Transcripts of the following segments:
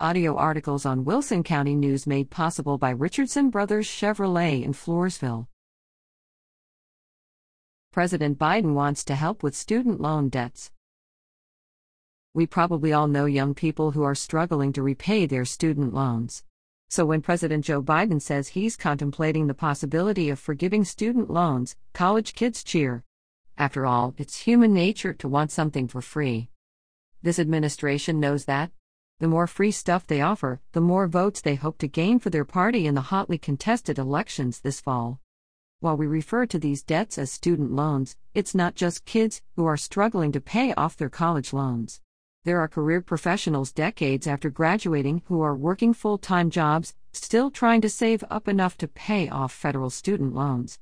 Audio articles on Wilson County News made possible by Richardson Brothers Chevrolet in Floresville. President Biden wants to help with student loan debts. We probably all know young people who are struggling to repay their student loans. So when President Joe Biden says he's contemplating the possibility of forgiving student loans, college kids cheer. After all, it's human nature to want something for free. This administration knows that. The more free stuff they offer, the more votes they hope to gain for their party in the hotly contested elections this fall. While we refer to these debts as student loans, it's not just kids who are struggling to pay off their college loans. There are career professionals decades after graduating who are working full time jobs, still trying to save up enough to pay off federal student loans.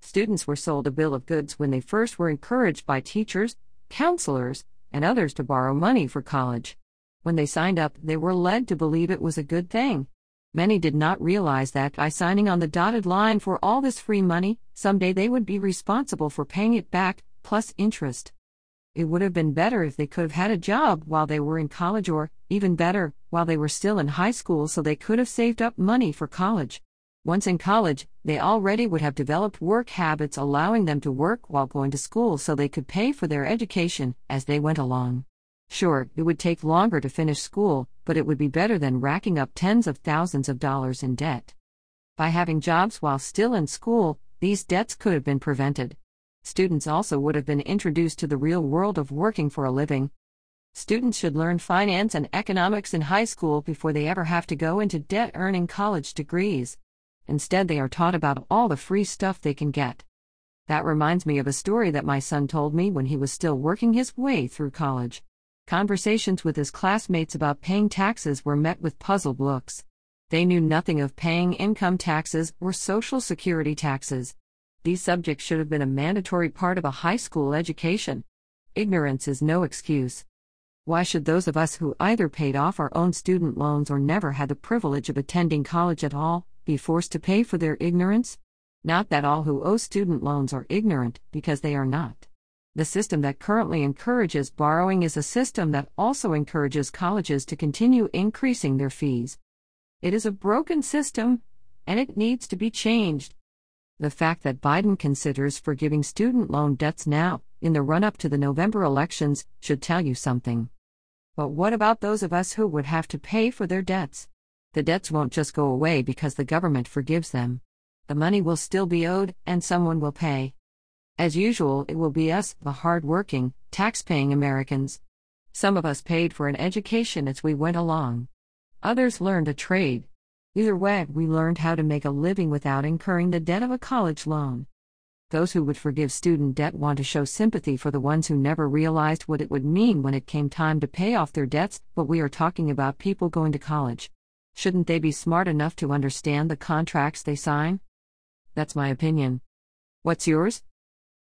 Students were sold a bill of goods when they first were encouraged by teachers, counselors, and others to borrow money for college. When they signed up, they were led to believe it was a good thing. Many did not realize that by signing on the dotted line for all this free money, someday they would be responsible for paying it back, plus interest. It would have been better if they could have had a job while they were in college, or, even better, while they were still in high school so they could have saved up money for college. Once in college, they already would have developed work habits allowing them to work while going to school so they could pay for their education as they went along. Sure, it would take longer to finish school, but it would be better than racking up tens of thousands of dollars in debt. By having jobs while still in school, these debts could have been prevented. Students also would have been introduced to the real world of working for a living. Students should learn finance and economics in high school before they ever have to go into debt earning college degrees. Instead, they are taught about all the free stuff they can get. That reminds me of a story that my son told me when he was still working his way through college. Conversations with his classmates about paying taxes were met with puzzled looks. They knew nothing of paying income taxes or Social Security taxes. These subjects should have been a mandatory part of a high school education. Ignorance is no excuse. Why should those of us who either paid off our own student loans or never had the privilege of attending college at all be forced to pay for their ignorance? Not that all who owe student loans are ignorant, because they are not. The system that currently encourages borrowing is a system that also encourages colleges to continue increasing their fees. It is a broken system, and it needs to be changed. The fact that Biden considers forgiving student loan debts now, in the run up to the November elections, should tell you something. But what about those of us who would have to pay for their debts? The debts won't just go away because the government forgives them. The money will still be owed, and someone will pay. As usual, it will be us, the hard working, tax paying Americans. Some of us paid for an education as we went along. Others learned a trade. Either way, we learned how to make a living without incurring the debt of a college loan. Those who would forgive student debt want to show sympathy for the ones who never realized what it would mean when it came time to pay off their debts, but we are talking about people going to college. Shouldn't they be smart enough to understand the contracts they sign? That's my opinion. What's yours?